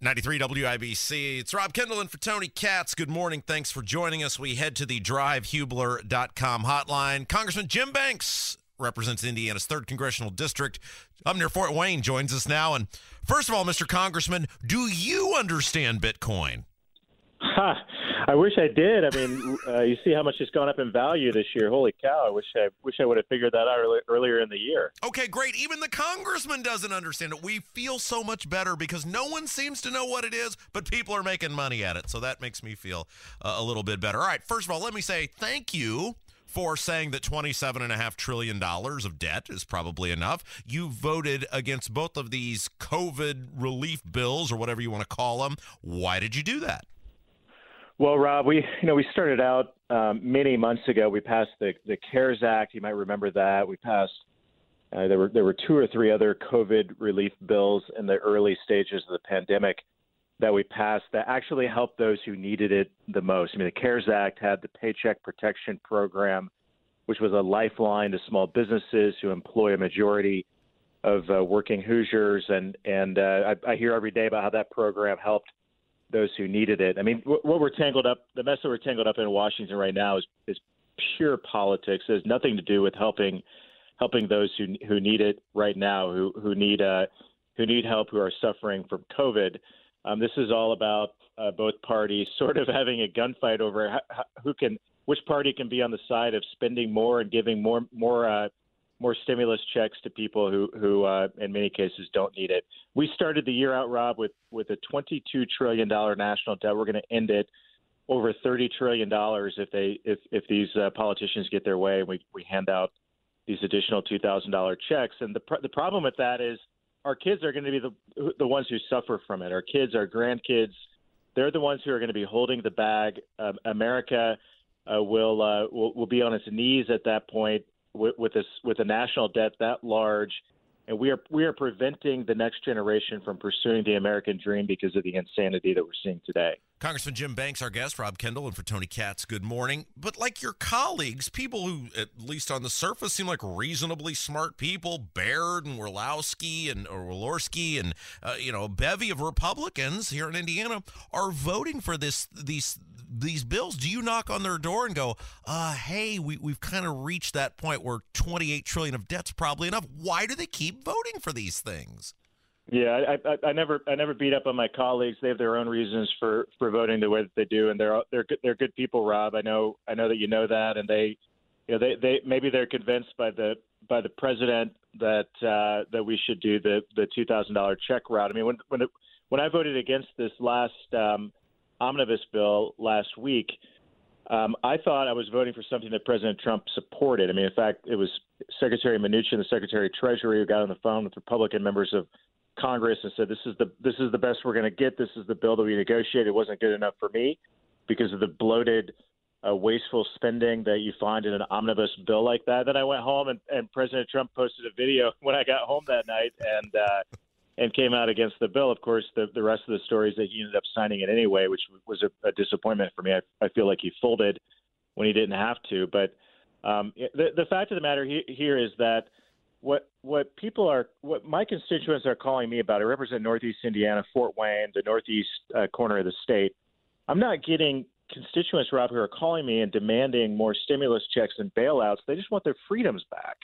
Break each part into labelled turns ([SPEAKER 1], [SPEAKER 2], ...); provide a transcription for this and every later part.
[SPEAKER 1] 93 WIBC. It's Rob Kendall and for Tony Katz. Good morning. Thanks for joining us. We head to the drivehubler.com hotline. Congressman Jim Banks represents Indiana's 3rd Congressional District up near Fort Wayne joins us now. And first of all, Mr. Congressman, do you understand Bitcoin?
[SPEAKER 2] Ha! I wish I did. I mean, uh, you see how much it's gone up in value this year. Holy cow! I wish I wish I would have figured that out early, earlier in the year.
[SPEAKER 1] Okay, great. Even the congressman doesn't understand it. We feel so much better because no one seems to know what it is, but people are making money at it. So that makes me feel uh, a little bit better. All right. First of all, let me say thank you for saying that $27.5 trillion of debt is probably enough. You voted against both of these COVID relief bills or whatever you want to call them. Why did you do that?
[SPEAKER 2] Well, Rob, we you know we started out um, many months ago. We passed the the CARES Act. You might remember that. We passed. Uh, there were there were two or three other COVID relief bills in the early stages of the pandemic that we passed that actually helped those who needed it the most. I mean, the CARES Act had the Paycheck Protection Program, which was a lifeline to small businesses who employ a majority of uh, working Hoosiers, and and uh, I, I hear every day about how that program helped those who needed it. I mean, what we're tangled up, the mess that we're tangled up in Washington right now is is pure politics. It has nothing to do with helping helping those who who need it right now, who who need uh, who need help, who are suffering from COVID. Um, this is all about uh, both parties sort of having a gunfight over who can, which party can be on the side of spending more and giving more more uh, more stimulus checks to people who, who uh, in many cases don't need it. We started the year out, Rob, with with a 22 trillion dollar national debt. We're going to end it over 30 trillion dollars if they if if these uh, politicians get their way and we we hand out these additional two thousand dollar checks. And the pr- the problem with that is our kids are going to be the the ones who suffer from it. Our kids, our grandkids, they're the ones who are going to be holding the bag. Um, America. Uh, will, uh, will will be on its knees at that point with, with this with a national debt that large, and we are we are preventing the next generation from pursuing the American dream because of the insanity that we're seeing today.
[SPEAKER 1] Congressman Jim Banks, our guest, Rob Kendall, and for Tony Katz, good morning. But like your colleagues, people who, at least on the surface, seem like reasonably smart people, Baird and Walorski and or and uh, you know a bevy of Republicans here in Indiana are voting for this these these bills, do you knock on their door and go, uh, hey, we, we've kind of reached that point where 28 trillion of debt's probably enough. Why do they keep voting for these things?
[SPEAKER 2] Yeah, I, I, I never I never beat up on my colleagues. They have their own reasons for, for voting the way that they do, and they're they're good, they're good people, Rob. I know I know that you know that, and they you know they, they maybe they're convinced by the by the president that uh, that we should do the the two thousand dollar check route. I mean, when when when I voted against this last um, omnibus bill last week, um, I thought I was voting for something that President Trump supported. I mean, in fact, it was Secretary Mnuchin, the Secretary of Treasury, who got on the phone with Republican members of Congress and said, "This is the this is the best we're going to get. This is the bill that we negotiated. It wasn't good enough for me because of the bloated, uh, wasteful spending that you find in an omnibus bill like that." Then I went home and, and President Trump posted a video when I got home that night, and uh, and came out against the bill. Of course, the, the rest of the story is that he ended up signing it anyway, which was a, a disappointment for me. I, I feel like he folded when he didn't have to. But um, the, the fact of the matter he, here is that what what people are what my constituents are calling me about. I represent Northeast Indiana, Fort Wayne, the northeast uh, corner of the state. I'm not getting constituents, Rob, who are calling me and demanding more stimulus checks and bailouts. They just want their freedoms back.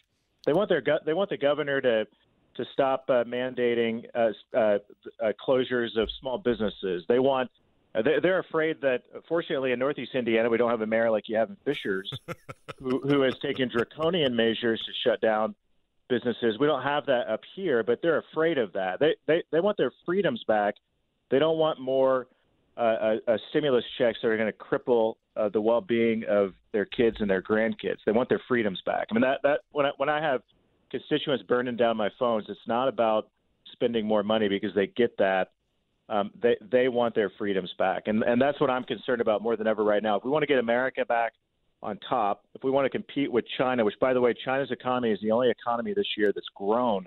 [SPEAKER 2] They want their they want the governor to to stop uh, mandating uh, uh, uh, closures of small businesses. They want. Uh, they're afraid that, fortunately, in Northeast Indiana, we don't have a mayor like you have in Fishers, who, who has taken draconian measures to shut down businesses. We don't have that up here, but they're afraid of that. They they, they want their freedoms back. They don't want more uh, uh, stimulus checks that are going to cripple uh, the well-being of their kids and their grandkids. They want their freedoms back. I mean that that when I when I have constituents burning down my phones. It's not about spending more money because they get that. Um, they they want their freedoms back, and and that's what I'm concerned about more than ever right now. If we want to get America back on top, if we want to compete with China, which by the way, China's economy is the only economy this year that's grown.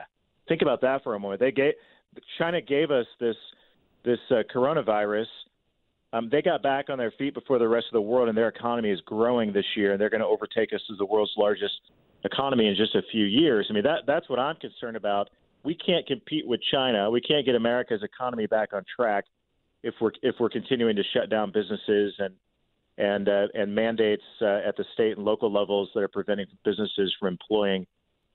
[SPEAKER 2] Think about that for a moment. They gave China gave us this this uh, coronavirus. Um, they got back on their feet before the rest of the world, and their economy is growing this year, and they're going to overtake us as the world's largest economy in just a few years. I mean, that that's what I'm concerned about. we can't compete with China. We can't get America's economy back on track if we're if we're continuing to shut down businesses and and uh, and mandates uh, at the state and local levels that are preventing businesses from employing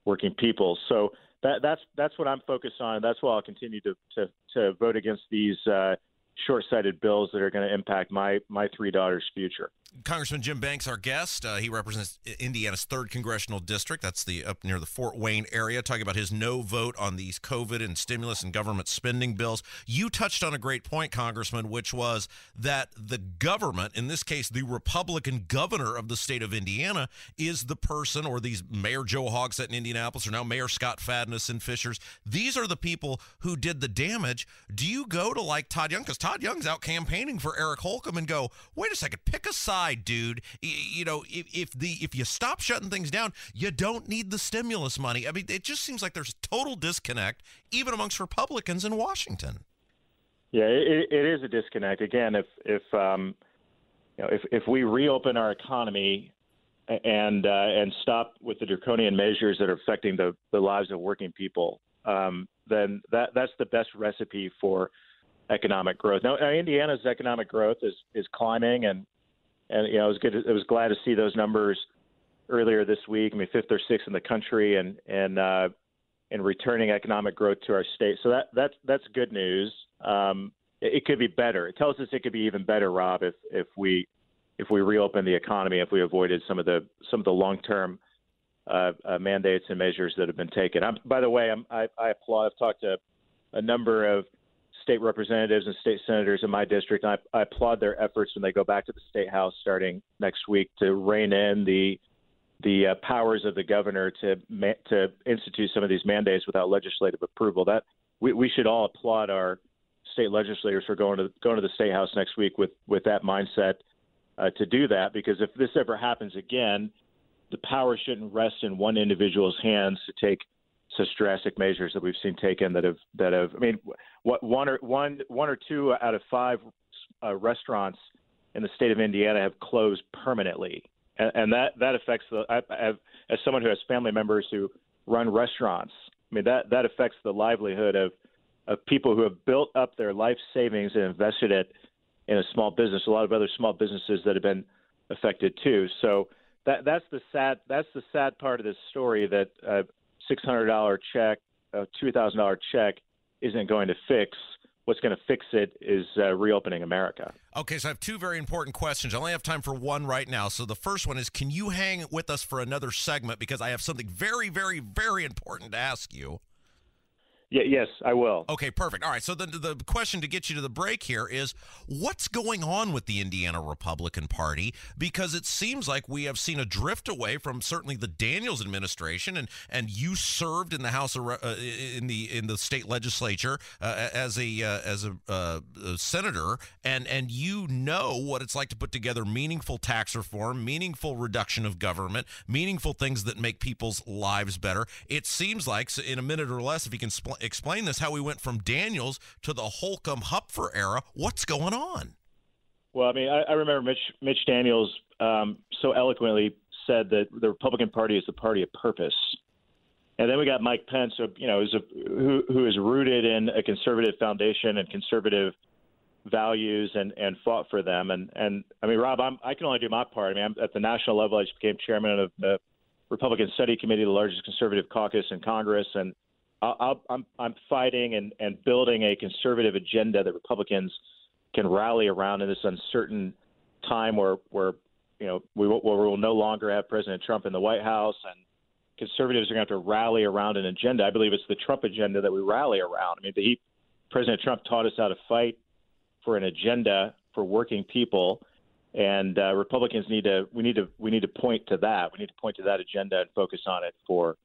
[SPEAKER 2] working people. So that, that's that's what I'm focused on. That's why I'll continue to to, to vote against these uh, short-sighted bills that are going to impact my my three daughters' future.
[SPEAKER 1] Congressman Jim Banks, our guest, uh, he represents Indiana's third congressional district. That's the up near the Fort Wayne area. Talking about his no vote on these COVID and stimulus and government spending bills. You touched on a great point, Congressman, which was that the government, in this case, the Republican governor of the state of Indiana, is the person, or these Mayor Joe Hogsett in Indianapolis, or now Mayor Scott Fadness in Fishers. These are the people who did the damage. Do you go to like Todd Young? Because Todd Young's out campaigning for Eric Holcomb and go, wait a second, pick a side side, dude. You know, if, if the if you stop shutting things down, you don't need the stimulus money. I mean, it just seems like there's a total disconnect even amongst Republicans in Washington.
[SPEAKER 2] Yeah, it, it is a disconnect. Again, if if um, you know, if if we reopen our economy and uh, and stop with the draconian measures that are affecting the, the lives of working people, um, then that that's the best recipe for economic growth. Now, Indiana's economic growth is is climbing, and and you know, it was good. I was glad to see those numbers earlier this week. I mean, fifth or sixth in the country, and and uh, and returning economic growth to our state. So that that's that's good news. Um, it, it could be better. It tells us it could be even better, Rob, if if we if we reopen the economy, if we avoided some of the some of the long term uh, uh, mandates and measures that have been taken. I'm, by the way, I'm, I, I applaud. I've talked to a number of state representatives and state senators in my district. And I, I applaud their efforts when they go back to the state house starting next week to rein in the the uh, powers of the governor to ma- to institute some of these mandates without legislative approval. That we, we should all applaud our state legislators for going to going to the state house next week with with that mindset uh, to do that. Because if this ever happens again, the power shouldn't rest in one individual's hands to take such drastic measures that we've seen taken that have that have. I mean, what one or one one or two out of five uh, restaurants in the state of Indiana have closed permanently, and, and that that affects the. I, have, as someone who has family members who run restaurants, I mean that that affects the livelihood of of people who have built up their life savings and invested it in a small business. A lot of other small businesses that have been affected too. So that that's the sad that's the sad part of this story that uh, $600 check, a $2,000 check isn't going to fix. What's going to fix it is uh, reopening America.
[SPEAKER 1] Okay, so I have two very important questions. I only have time for one right now. So the first one is can you hang with us for another segment because I have something very, very, very important to ask you.
[SPEAKER 2] Yeah, yes, I will.
[SPEAKER 1] Okay, perfect. All right. So the the question to get you to the break here is what's going on with the Indiana Republican Party because it seems like we have seen a drift away from certainly the Daniels administration and and you served in the House of, uh, in the in the state legislature uh, as a uh, as a, uh, a senator and and you know what it's like to put together meaningful tax reform, meaningful reduction of government, meaningful things that make people's lives better. It seems like in a minute or less if you can spl- explain this how we went from Daniels to the Holcomb Hupfer era. What's going on?
[SPEAKER 2] Well, I mean, I, I remember Mitch Mitch Daniels um, so eloquently said that the Republican Party is the party of purpose. And then we got Mike Pence, who, you know, is a, who, who is rooted in a conservative foundation and conservative values and, and fought for them. And, and I mean, Rob, I'm, I can only do my part. I mean, I'm, at the national level, I just became chairman of the Republican Study Committee, the largest conservative caucus in Congress. And i am I'm fighting and, and building a conservative agenda that Republicans can rally around in this uncertain time where where you know we will, we will no longer have President Trump in the White House and conservatives are going to have to rally around an agenda. I believe it's the Trump agenda that we rally around. I mean, the, President Trump taught us how to fight for an agenda for working people, and uh, Republicans need to we need to we need to point to that. We need to point to that agenda and focus on it for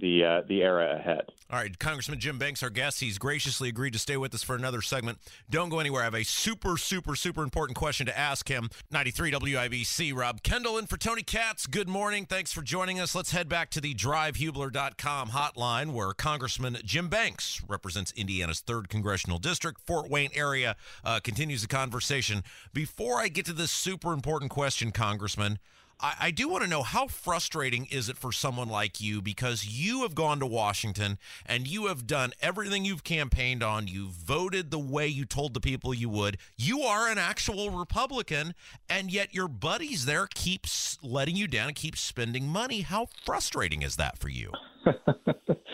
[SPEAKER 2] the uh, the era ahead.
[SPEAKER 1] All right, Congressman Jim Banks, our guest, he's graciously agreed to stay with us for another segment. Don't go anywhere. I have a super, super, super important question to ask him. 93 WIBC, Rob Kendall in for Tony Katz. Good morning. Thanks for joining us. Let's head back to the drivehubler.com hotline where Congressman Jim Banks represents Indiana's 3rd Congressional District, Fort Wayne area, uh, continues the conversation. Before I get to this super important question, Congressman, I, I do want to know how frustrating is it for someone like you because you have gone to Washington and you have done everything you've campaigned on. You voted the way you told the people you would. You are an actual Republican, and yet your buddies there keeps letting you down and keep spending money. How frustrating is that for you?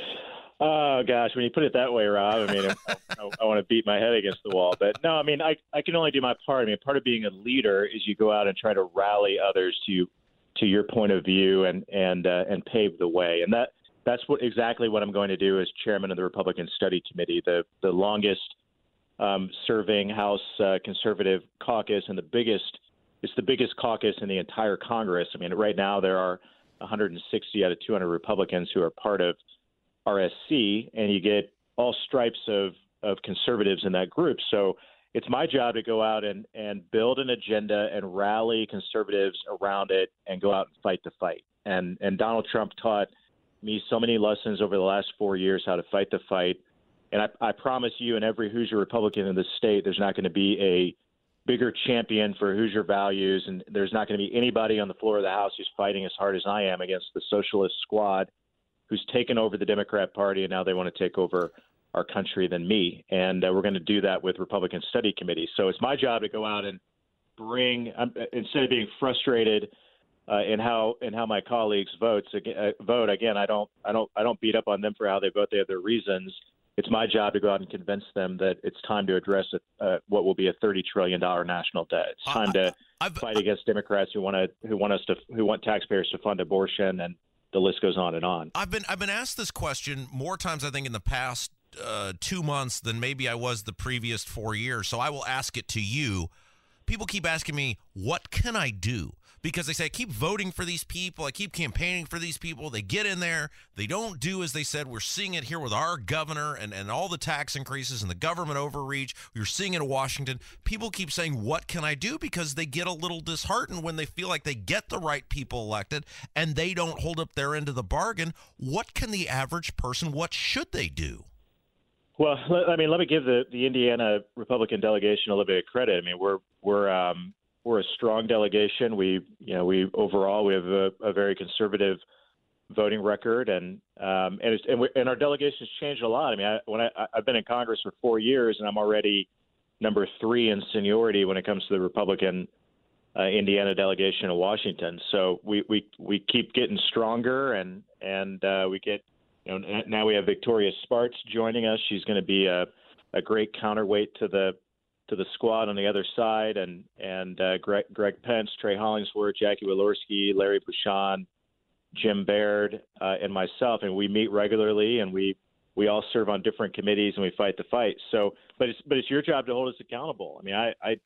[SPEAKER 2] Oh gosh, when you put it that way, Rob, I mean, I, I, want to beat my head against the wall. But no, I mean, I I can only do my part. I mean, part of being a leader is you go out and try to rally others to to your point of view and and uh, and pave the way. And that that's what exactly what I'm going to do as chairman of the Republican Study Committee, the the longest um, serving House uh, conservative caucus and the biggest. It's the biggest caucus in the entire Congress. I mean, right now there are 160 out of 200 Republicans who are part of RSC, and you get all stripes of, of conservatives in that group. So it's my job to go out and, and build an agenda and rally conservatives around it and go out and fight the fight. And, and Donald Trump taught me so many lessons over the last four years how to fight the fight. And I, I promise you and every Hoosier Republican in the state, there's not going to be a bigger champion for Hoosier values, and there's not going to be anybody on the floor of the House who's fighting as hard as I am against the socialist squad who's taken over the Democrat Party, and now they want to take over our country than me. And uh, we're going to do that with Republican study committees. So it's my job to go out and bring, um, instead of being frustrated uh, in how in how my colleagues votes uh, vote. Again, I don't I don't I don't beat up on them for how they vote. They have their reasons. It's my job to go out and convince them that it's time to address a, uh, what will be a thirty trillion dollar national debt. It's time to I've, fight against Democrats who want to who want us to who want taxpayers to fund abortion and the list goes on and on.
[SPEAKER 1] I've been I've been asked this question more times I think in the past uh, two months than maybe I was the previous four years. So I will ask it to you. People keep asking me, "What can I do?" Because they say, I keep voting for these people. I keep campaigning for these people. They get in there. They don't do as they said. We're seeing it here with our governor and, and all the tax increases and the government overreach. You're seeing it in Washington. People keep saying, What can I do? Because they get a little disheartened when they feel like they get the right people elected and they don't hold up their end of the bargain. What can the average person, what should they do?
[SPEAKER 2] Well, I mean, let me give the, the Indiana Republican delegation a little bit of credit. I mean, we're we're um, we're a strong delegation. We, you know, we overall we have a, a very conservative voting record, and um, and, and, we, and, our delegation has changed a lot. I mean, I, when I, I've been in Congress for four years, and I'm already number three in seniority when it comes to the Republican uh, Indiana delegation in Washington. So we, we we keep getting stronger, and and uh, we get, you know, now we have Victoria Spartz joining us. She's going to be a a great counterweight to the to the squad on the other side, and and uh, Greg, Greg Pence, Trey Hollingsworth, Jackie Walorski, Larry Bucshon, Jim Baird, uh, and myself, and we meet regularly, and we we all serve on different committees, and we fight the fight. So, but it's but it's your job to hold us accountable. I mean, I I,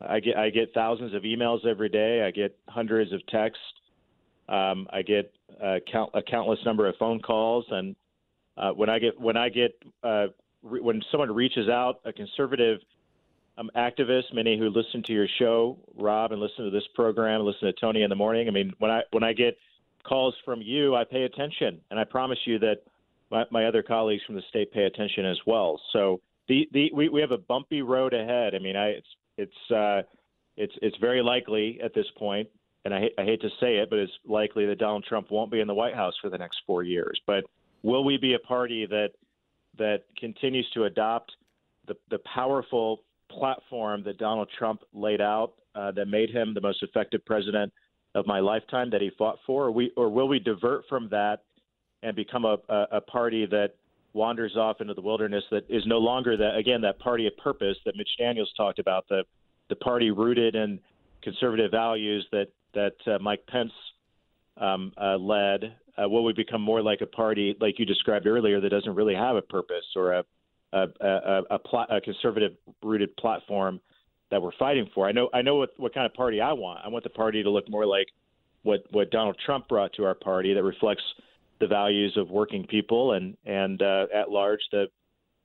[SPEAKER 2] I get I get thousands of emails every day. I get hundreds of texts. Um, I get uh, count, a countless number of phone calls, and uh, when I get when I get uh, re- when someone reaches out, a conservative um, activists, many who listen to your show, Rob, and listen to this program, listen to Tony in the morning. I mean, when I when I get calls from you, I pay attention, and I promise you that my, my other colleagues from the state pay attention as well. So the, the we, we have a bumpy road ahead. I mean, I it's it's uh, it's it's very likely at this point, and I, I hate to say it, but it's likely that Donald Trump won't be in the White House for the next four years. But will we be a party that that continues to adopt the, the powerful platform that Donald Trump laid out uh, that made him the most effective president of my lifetime that he fought for, or, we, or will we divert from that and become a, a, a party that wanders off into the wilderness that is no longer that again that party of purpose that Mitch Daniels talked about the the party rooted in conservative values that that uh, Mike Pence um, uh, led. Uh, will we become more like a party like you described earlier that doesn't really have a purpose or a a, a, a, pl- a conservative rooted platform that we're fighting for. I know I know what, what kind of party I want. I want the party to look more like what what Donald Trump brought to our party that reflects the values of working people and and uh, at large the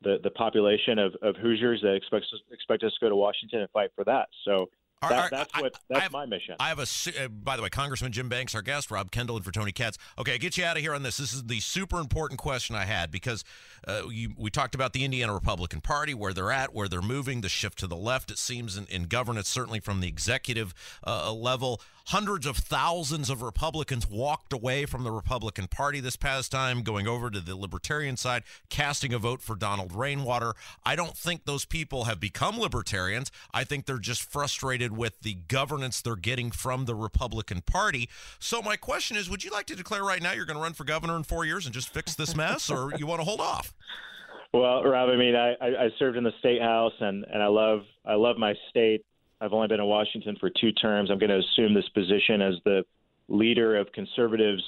[SPEAKER 2] the, the population of, of Hoosiers that expects expect us to go to Washington and fight for that. So that, that's what that's have, my mission.
[SPEAKER 1] I have a. Uh, by the way, Congressman Jim Banks, our guest, Rob Kendall, and for Tony Katz. Okay, I get you out of here on this. This is the super important question I had because uh, you, we talked about the Indiana Republican Party, where they're at, where they're moving, the shift to the left. It seems in, in governance, certainly from the executive uh, level. Hundreds of thousands of Republicans walked away from the Republican Party this past time, going over to the Libertarian side, casting a vote for Donald Rainwater. I don't think those people have become libertarians. I think they're just frustrated with the governance they're getting from the Republican Party. So, my question is would you like to declare right now you're going to run for governor in four years and just fix this mess, or you want to hold off?
[SPEAKER 2] Well, Rob, I mean, I, I served in the state house, and, and I love I love my state. I've only been in Washington for two terms. I'm going to assume this position as the leader of conservatives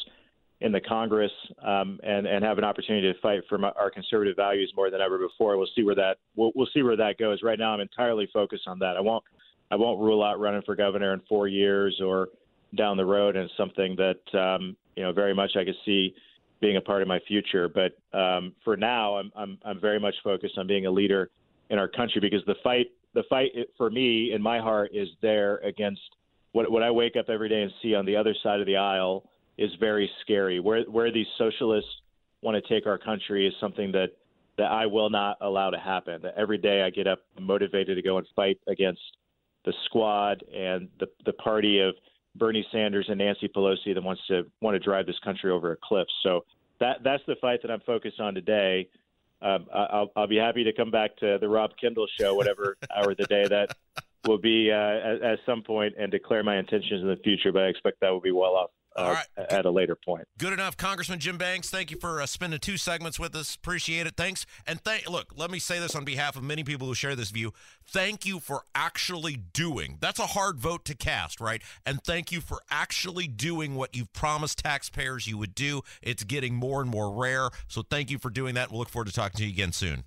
[SPEAKER 2] in the Congress um, and and have an opportunity to fight for my, our conservative values more than ever before. We'll see where that we'll, we'll see where that goes. Right now, I'm entirely focused on that. I won't I won't rule out running for governor in four years or down the road, and something that um, you know very much I could see being a part of my future. But um, for now, I'm, I'm I'm very much focused on being a leader in our country because the fight the fight for me in my heart is there against what what I wake up every day and see on the other side of the aisle is very scary. Where where these socialists want to take our country is something that that I will not allow to happen. That every day I get up motivated to go and fight against the squad and the the party of Bernie Sanders and Nancy Pelosi that wants to want to drive this country over a cliff. So that that's the fight that I'm focused on today. Um, I'll, I'll be happy to come back to the Rob Kendall show, whatever hour of the day that will be uh, at, at some point, and declare my intentions in the future. But I expect that will be well off uh, right. at a later point.
[SPEAKER 1] Good enough, Congressman Jim Banks. Thank you for uh, spending two segments with us. Appreciate it. Thanks. And thank. Look, let me say this on behalf of many people who share this view. Thank you for actually doing. That's a hard vote to cast, right? And thank you for actually doing what you've promised taxpayers you would do. It's getting more and more rare. So thank you for doing that. We'll look forward to talking to you again soon.